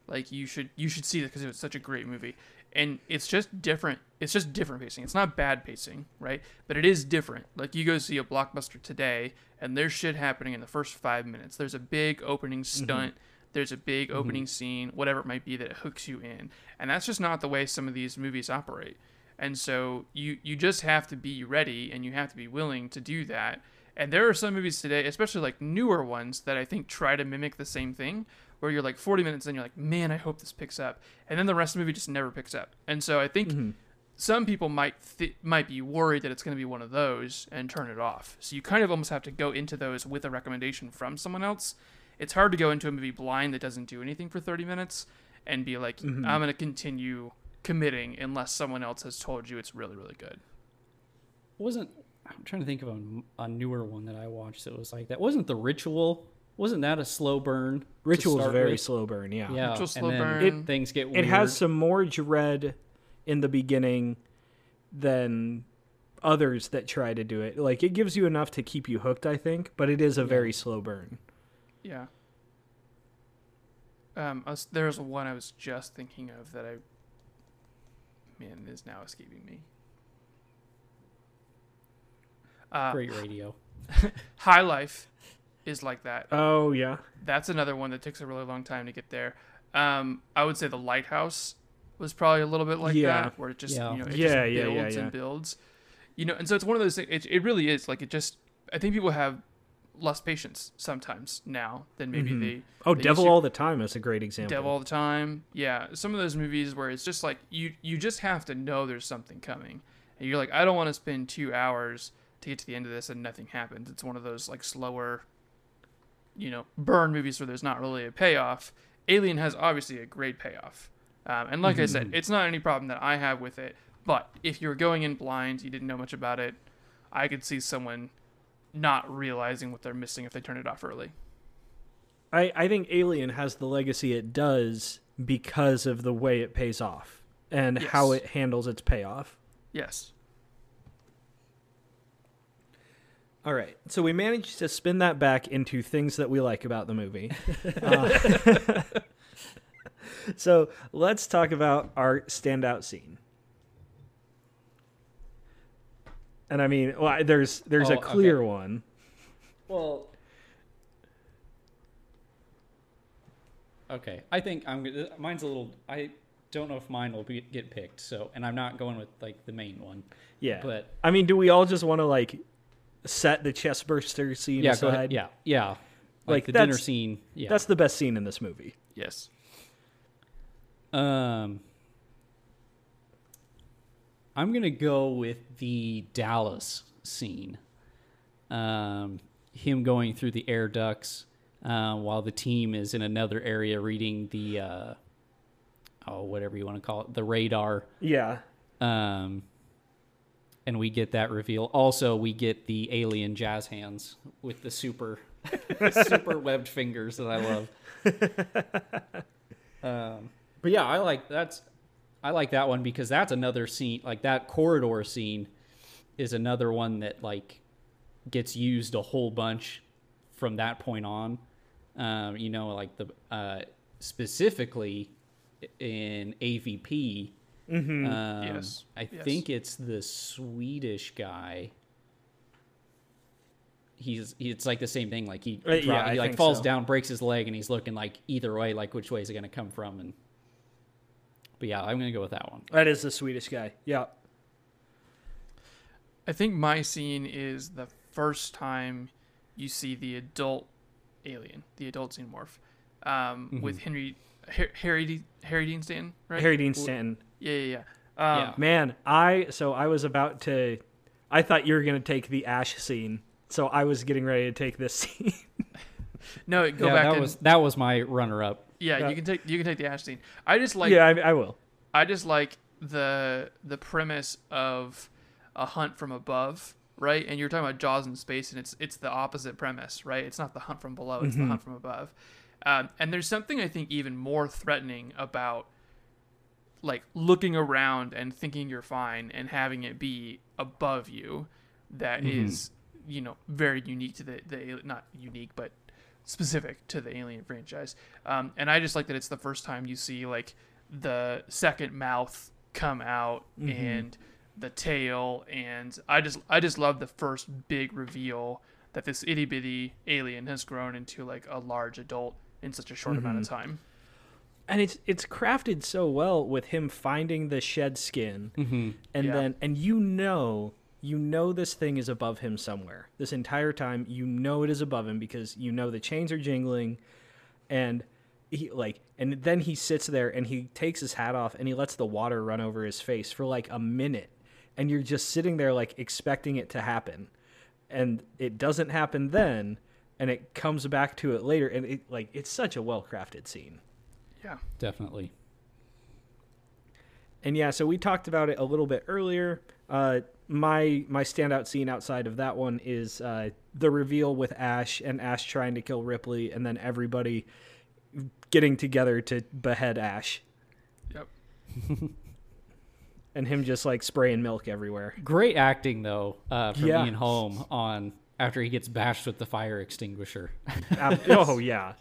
Like you should you should see it because it's such a great movie. And it's just different. It's just different pacing. It's not bad pacing, right? But it is different. Like you go see a blockbuster today and there's shit happening in the first 5 minutes. There's a big opening mm-hmm. stunt. There's a big mm-hmm. opening scene, whatever it might be that hooks you in. And that's just not the way some of these movies operate. And so you you just have to be ready and you have to be willing to do that. And there are some movies today, especially like newer ones, that I think try to mimic the same thing, where you're like 40 minutes and you're like, man, I hope this picks up, and then the rest of the movie just never picks up. And so I think mm-hmm. some people might th- might be worried that it's going to be one of those and turn it off. So you kind of almost have to go into those with a recommendation from someone else. It's hard to go into a movie blind that doesn't do anything for 30 minutes and be like, mm-hmm. I'm going to continue committing unless someone else has told you it's really really good. wasn't I'm trying to think of a, a newer one that I watched that was like that. Wasn't the ritual? Wasn't that a slow burn? to Ritual's start very with? slow burn, yeah. Yeah, Ritual and slow then burn. things get It has some more dread in the beginning than others that try to do it. Like it gives you enough to keep you hooked, I think, but it is a very slow burn. Yeah. Um, I was, there's one I was just thinking of that I, man, is now escaping me. Uh, great radio. High Life is like that. Oh yeah. That's another one that takes a really long time to get there. Um, I would say The Lighthouse was probably a little bit like Yeah. that, where it just Yeah. you know it Yeah, just builds and builds. You know, and so it's one of those things. It, it really is like it just. I think people have less patience sometimes now than maybe Mhm. they. Oh, they Devil. All the Time is a great example. Devil all the time. Yeah, some of those movies where it's just like you you just have to know there's something coming, and you're like, I don't want to spend two hours to get to the end of this and nothing happens. It's one of those like slower, you know, burn movies where there's not really a payoff. Alien has obviously a great payoff, um, and like I said, it's not any problem that I have with it. But if you were going in blind, you didn't know much about it, I could see someone not realizing what they're missing if they turn it off early. I, I think Alien has the legacy it does because of the way it pays off and how it handles its payoff. Yes. All right. So we managed to spin that back into things that we like about the movie. Uh, so let's talk about our standout scene. And I mean, well, there's there's Oh, a clear okay. one. Well, okay. I think I'm. gonna- Mine's a little. I don't know if mine will be, get picked. So, and I'm not going with like the main one. Yeah. But I mean, do we all just want to like set the chest burster scene yeah, aside? go ahead. Yeah, yeah. Like, Like, the dinner scene. Yeah. That's the best scene in this movie. Yes. Um, I'm gonna go with the Dallas scene. Um, him going through the air ducts uh, while the team is in another area reading the uh, oh whatever you want to call it the radar. Yeah. Um, and we get that reveal. Also, we get the alien jazz hands with the super, super webbed fingers that I love. um, but yeah, I like that's, I like that one because that's another scene. Like that corridor scene is another one that like gets used a whole bunch from that point on. Um, you know, like the uh, specifically in AVP. Mm-hmm. Um, Yes, I yes. think it's the Swedish guy. He's it's like the same thing. Like he, Uh, yeah, drop- I he like falls so. down, breaks his leg, and he's looking like either way, like which way is it going to come from? And but yeah, I'm going to go with that one. That is the Swedish guy. Yeah. I think my scene is the first time you see the adult alien, the adult xenomorph, um, with Henry Harry Harry Dean Stanton, right? Harry Dean Stanton. Yeah, yeah, yeah. Um, Yeah. Man, I so I was about to I thought you were going to take the Ash scene. So I was getting ready to take this scene. No, go yeah, back that and was that was my runner up. yeah, Yeah. you can take you can take the Ash scene. I just like yeah, I, I will. I just like the the premise of a hunt from above, right? And you're talking about Jaws in space, and it's it's the opposite premise, right? It's not the hunt from below; it's the hunt from above. Um, and there's something I think even more threatening about like looking around and thinking you're fine and having it be above you that mm-hmm. is you know very unique to the the not unique but specific to the alien franchise. Um, and i just like that it's the first time you see like the second mouth come out mm-hmm. and the tail. And i just i just love the first big reveal that this itty bitty alien has grown into like a large adult in such a short amount of mm-hmm. time and it's it's crafted so well with him finding the shed skin mm-hmm. and Yeah. then and you know you know this thing is above him somewhere. This entire time you know it is above him because you know the chains are jingling and he like and then he sits there and he takes his hat off and he lets the water run over his face for like a minute. And you're just sitting there like expecting it to happen. And it doesn't happen then and it comes back to it later. And it like it's such a well crafted scene yeah Definitely. And yeah, so we talked about it a little bit earlier. Uh, my my standout scene outside of that one is uh, the reveal with Ash and Ash trying to kill Ripley, and then everybody getting together to behead Ash, yep and him just like spraying milk everywhere. Great acting though uh, from Yeah. Ian Holm on after he gets bashed with the fire extinguisher. Oh yeah.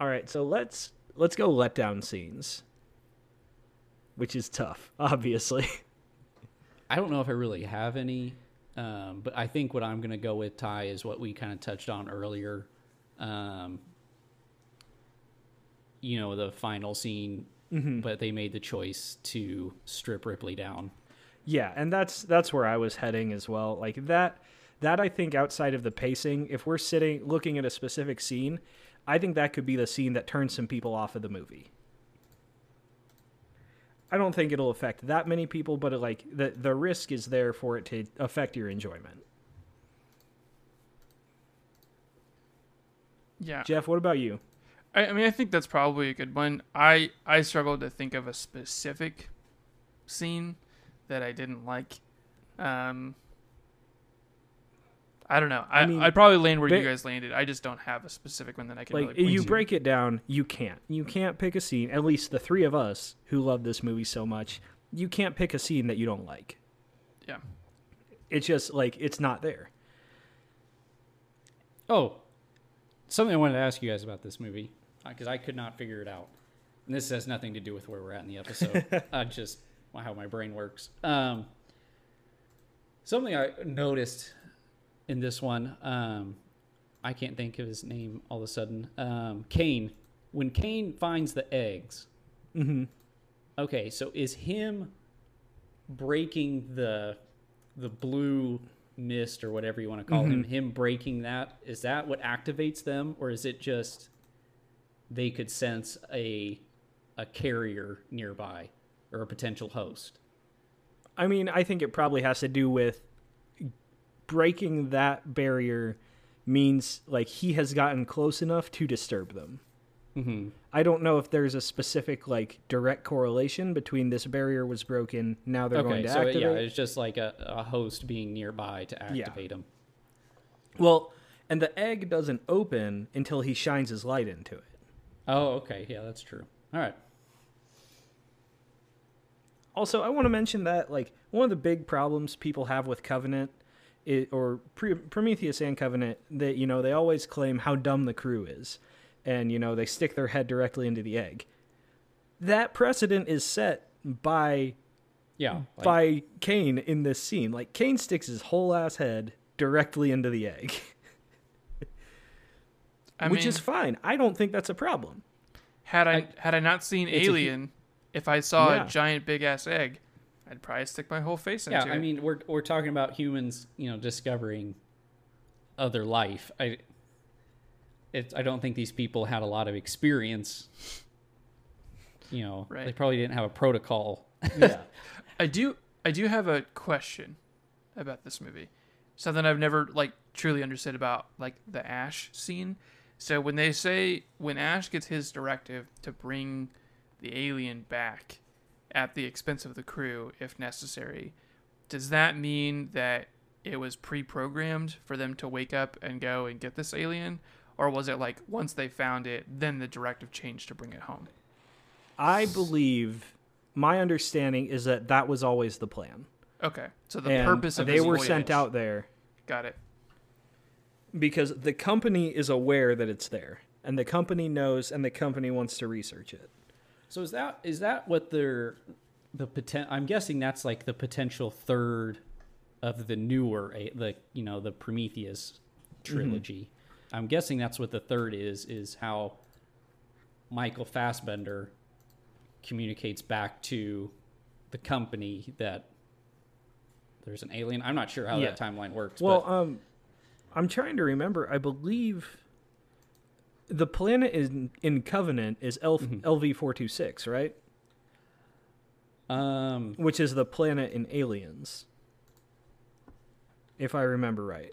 All right, so let's let's go letdown scenes, which is tough, obviously. I don't know if I really have any, um, but I think what I'm going to go with Ty is what we kind of touched on earlier. Um, you know, the final scene, but they made the choice to strip Ripley down. Yeah, and that's that's where I was heading as well. Like that that I think outside of the pacing, if we're sitting looking at a specific scene, I think that could be the scene that turns some people off of the movie. I don't think it'll affect that many people, but it, like the the risk is there for it to affect your enjoyment. yeah Jeff, what about you? I, I mean, I think that's probably a good one. I I struggled to think of a specific scene that I didn't like. Um, I don't know. I, I mean, would probably land where ba- you guys landed. I just don't have a specific one that I can Like really point you to. break it down, you can't. You can't pick a scene. At least the three of us who love this movie so much, you can't pick a scene that you don't like. Yeah. It's just like it's not there. Oh, something I wanted to ask you guys about this movie because I could not figure it out. And this has nothing to do with where we're at in the episode. uh, just how my brain works. Um, something I noticed in this one, um, I can't think of his name all of a sudden. Um, Kane. When Kane finds the eggs, Mm-hmm. okay, so is him breaking the the blue mist or whatever you want to call him, him breaking that, is that what activates them, or is it just they could sense a a carrier nearby or a potential host? I mean, I think it probably has to do with breaking that barrier means like he has gotten close enough to disturb them. Mm-hmm. I don't know if there's a specific like direct correlation between this barrier was broken. Now they're going to so activate. yeah, it's just like a, a host being nearby to activate him. Well, and the egg doesn't open until he shines his light into it. Oh, okay, yeah, that's true. All right. Also, I want to mention that like one of the big problems people have with Covenant, i or Pre- Prometheus and Covenant, that you know they always claim how dumb the crew is, and you know they stick their head directly into the egg. That precedent is set by Yeah, like- by Kane in this scene. Like Kane sticks his whole ass head directly into the egg, I which mean, is fine. I don't think that's a problem. had I, had I not seen It's a Alien, if I saw Yeah. a giant big ass egg, I'd probably stick my whole face into yeah. it. I mean, we're we're talking about humans, you know, discovering other life. I it's I don't think these people had a lot of experience. You know, they probably didn't have a protocol. Yeah. I do I do have a question about this movie. Something I've never like truly understood about like the Ash scene. So when they say when Ash gets his directive to bring the alien back, at the expense of the crew if necessary. Does that mean that it was pre-programmed for them to wake up and go and get this alien, or was it like once they found it, then the directive changed to bring it home? I believe my understanding is that that was always the plan. Okay, so the and purpose of they were voyage- sent out there Got it. because the company is aware that it's there, and the company knows, and the company wants to research it. So is that is that what they're the poten- I'm guessing that's like the potential third of the newer the you know the Prometheus trilogy. I'm guessing that's what the third is is how Michael Fassbender communicates back to the company that there's an alien. I'm not sure how Yeah. that timeline works. Well, but um, I'm trying to remember. I believe the planet in in Covenant is L- LV four two six, right? um, Which is the planet in Aliens, if I remember right.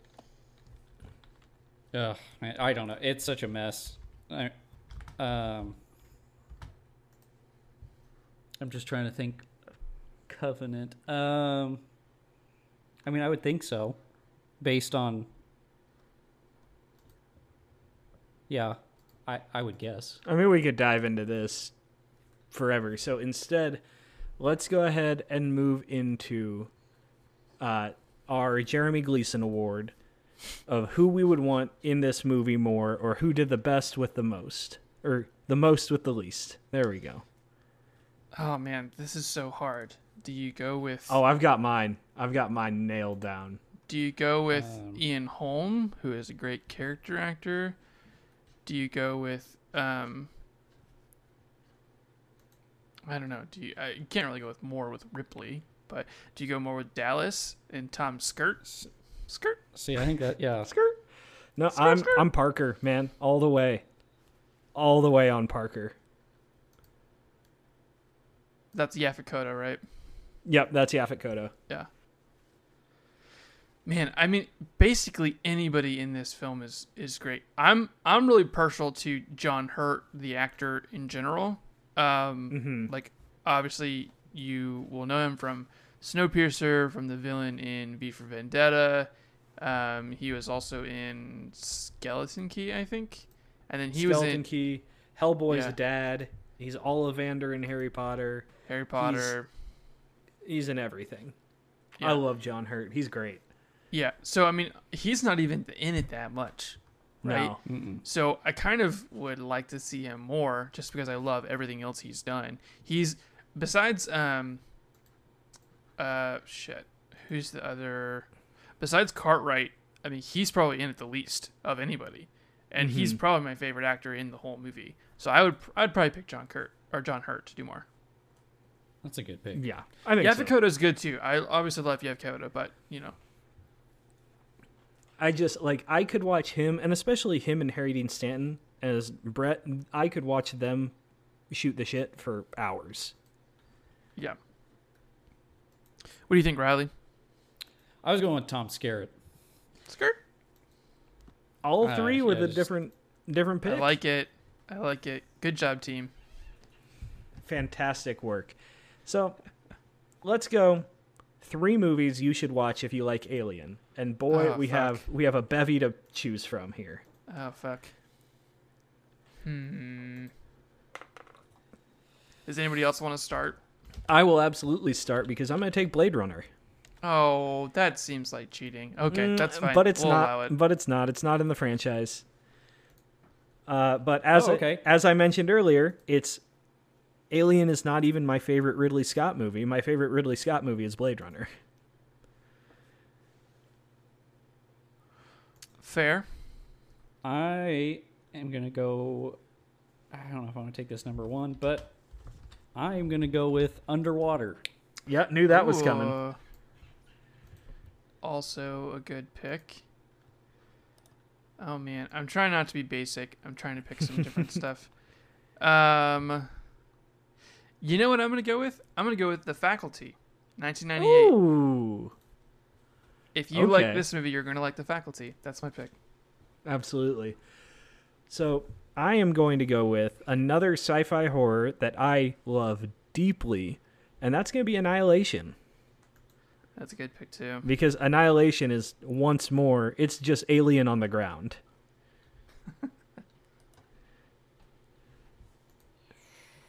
Ugh, man, I don't know. It's such a mess. I, um, I'm just trying to think. Covenant. Um, I mean, I would think so, based on. Yeah, I I would guess. I mean, we could dive into this forever. So instead, let's go ahead and move into uh, our Jeremy Gleason Award of who we would want in this movie more, or who did the best with the most, or the most with the least. There we go. Oh man, this is so hard. Do you go with Oh, I've got mine. I've got mine nailed down. Do you go with Um, Ian Holm, who is a great character actor? Do you go with um I don't know. Do you I, you can't really go with more with Ripley, but do you go more with Dallas and Tom Skirt? Skirt? See, I think that yeah. Skirt. No, Skirt, I'm skirt. I'm Parker, man, all the way, all the way on Parker. That's Yaphet Kotto, right? Yep, that's Yaphet Kotto. Yeah. Man, I mean, basically anybody in this film is is great. I'm I'm really partial to John Hurt, the actor in general. Um, Mhm. like obviously you will know him from Snowpiercer, from the villain in V for Vendetta. Um, he was also in Skeleton Key, I think, and then he was in Key, Hellboy's Yeah. dad. He's Ollivander in Harry Potter. Harry Potter. He's in everything. Yeah. I love John Hurt. He's great. Yeah, so I mean, he's not even in it that much, right? No. So I kind of would like to see him more, just because I love everything else he's done. He's besides um, uh, shit. Who's the other? Besides Cartwright, I mean, he's probably in it the least of anybody, and he's Mhm. probably my favorite actor in the whole movie. So I would, I'd probably pick John Kurt or John Hurt to do more. That's a good pick. Yeah, I think Yaphet so. Kotto's good too. I obviously love Yaphet Kotto, but you know, I just like I could watch him, and especially him and Harry Dean Stanton as Brett. I could watch them shoot the shit for hours. yeah. What do you think, Riley? I was going with Tom Skerritt. Skirt. All Uh, three with yeah, a just- different different pick. I like it. I like it. Good job, team. Fantastic work. So let's go. Three movies you should watch if you like Alien. And boy, Oh, we fuck. have we have a bevy to choose from here. Oh fuck. Hmm. Does anybody else want to start? I will absolutely start because I'm going to take Blade Runner. Oh, that seems like cheating. Okay, Mm, that's fine. But it's we'll not. it. But it's not. It's not in the franchise. Uh, but as Oh, I- as I mentioned earlier, it's Alien is not even my favorite Ridley Scott movie. My favorite Ridley Scott movie is Blade Runner. Fair. I am gonna go. I don't know if I want to take this number one, but I am gonna go with Underwater. Yeah, knew that was coming. Ooh. Also a good pick. Oh man, I'm trying not to be basic. I'm trying to pick some different stuff. Um, you know what I'm gonna go with? I'm gonna go with The Faculty, 1998. Ooh, If you like this movie, you're gonna like The Faculty. That's my pick. absolutely. So I am going to go with another sci-fi horror that I love deeply, and that's going to be Annihilation. That's a good pick too. Because Annihilation is once more, it's just Alien on the ground. All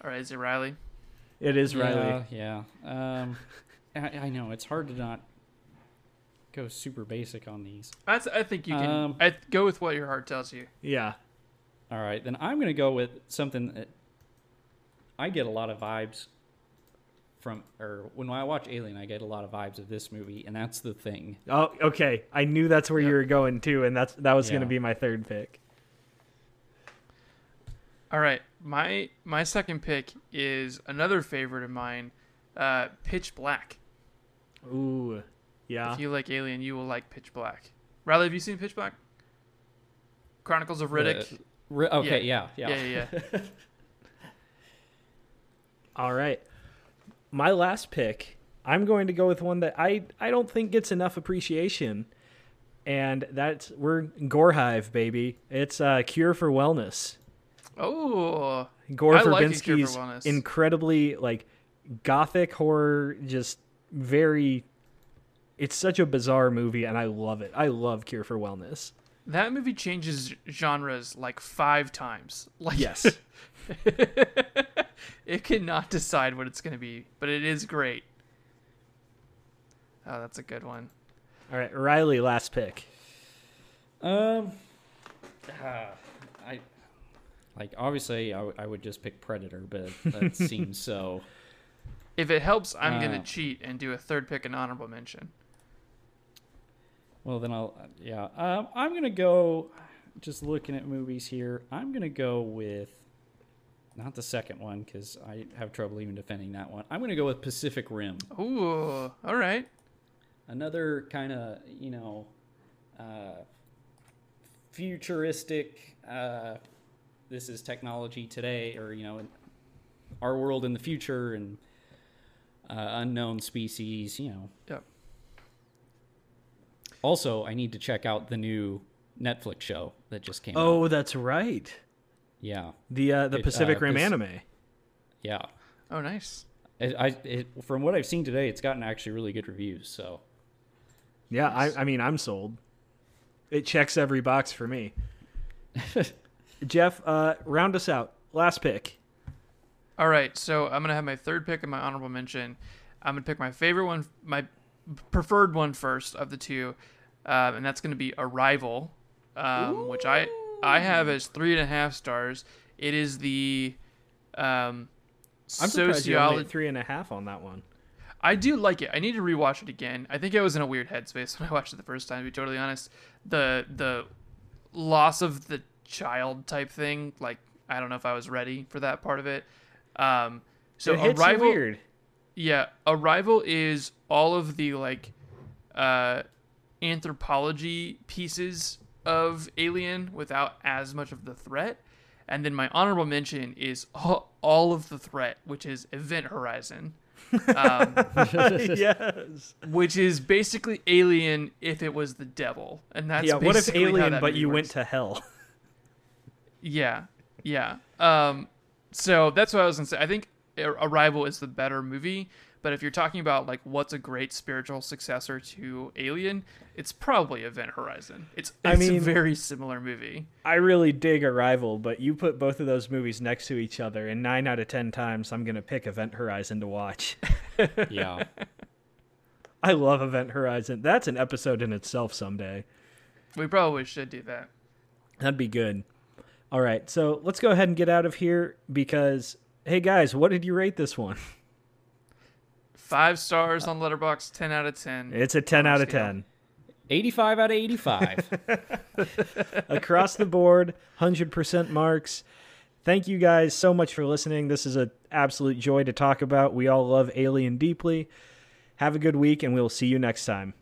right, is it Riley? It is Riley. Yeah, yeah. Um, I, I know it's hard to not go super basic on these. That's, I think you can. Um, I go with what your heart tells you. Yeah. All right, then I'm gonna go with something that I get a lot of vibes from, or when I watch Alien, I get a lot of vibes of this movie, and that's the thing. Oh, okay. I knew that's where you were going too, and that's that was going to be my third pick. All right, my my second pick is another favorite of mine, uh, Pitch Black. Ooh, yeah. If you like Alien, you will like Pitch Black. Riley, have you seen Pitch Black? Chronicles of Riddick. Uh, Ri- okay, yeah, yeah. yeah, yeah. yeah. All right. My last pick, I'm going to go with one that I I don't think gets enough appreciation, and that's we're Gorehive, baby. It's a Cure for Wellness. Oh, Gore I like Cure for Verbinski's Wellness. incredibly like gothic horror, just very. It's such a bizarre movie, and I love it. I love Cure for Wellness. that movie changes genres like five times. Like Yes. it cannot decide what it's going to be, but it is great. Oh, that's a good one. All right, Riley, last pick. Um, ah, I like obviously I, w- I would just pick Predator, but that seems so. If it helps, I'm going Uh, to cheat and do a third pick and honorable mention. Well, then I'll yeah. Um, I'm gonna go. Just looking at movies here, I'm gonna go with not the second one because I have trouble even defending that one. I'm gonna go with Pacific Rim. Ooh, all right. Another kind of you know, uh, futuristic. Uh, this is technology today, or you know, our world in the future, and uh, unknown species. You know. Yep. Also, I need to check out the new Netflix show that just came out. Oh, that's right. Yeah, The uh, the It, Pacific uh, Rim Pac- anime. yeah. Oh, nice. It, I, it, from what I've seen today, it's gotten actually really good reviews. So Yeah, I, I mean, I'm sold. It checks every box for me. Jeff, uh, round us out. Last pick. All right, so I'm gonna have my third pick and my honorable mention. I'm gonna pick my favorite one, my preferred one first of the two, um, and that's gonna be Arrival, um, which I I have as three and a half stars. It is the um, I'm surprised you only sociology. three and a half on that one. I do like it. I need to rewatch it again. I think I was in a weird headspace when I watched it the first time. To be totally honest, the the loss of the child type thing, like I don't know if I was ready for that part of it. Um, so it Arrival, weird. Yeah, Arrival is all of the like uh, anthropology pieces of Alien without as much of the threat. And then my honorable mention is all, all of the threat, which is Event Horizon, um, yes. which is basically Alien if it was the devil. And that's yeah. What if Alien, but you works. went to hell? Yeah, yeah. Um, so that's what I was gonna say. I think Arrival is the better movie, but if you're talking about like what's a great spiritual successor to Alien, it's probably Event Horizon. It's I mean- a very similar movie. I really dig Arrival, but you put both of those movies next to each other, and nine out of ten times I'm gonna pick Event Horizon to watch. yeah, I love Event Horizon. That's an episode in itself someday. We probably should do that. That'd be good. All right, so let's go ahead and get out of here because, hey guys, what did you rate this one? Five stars on Letterboxd, ten out of ten. It's a 10 out of scale. 10. 85 out of 85. Across the board, 100% marks. Thank you guys so much for listening. This is an absolute joy to talk about. We all love Alien deeply. Have a good week, and we'll see you next time.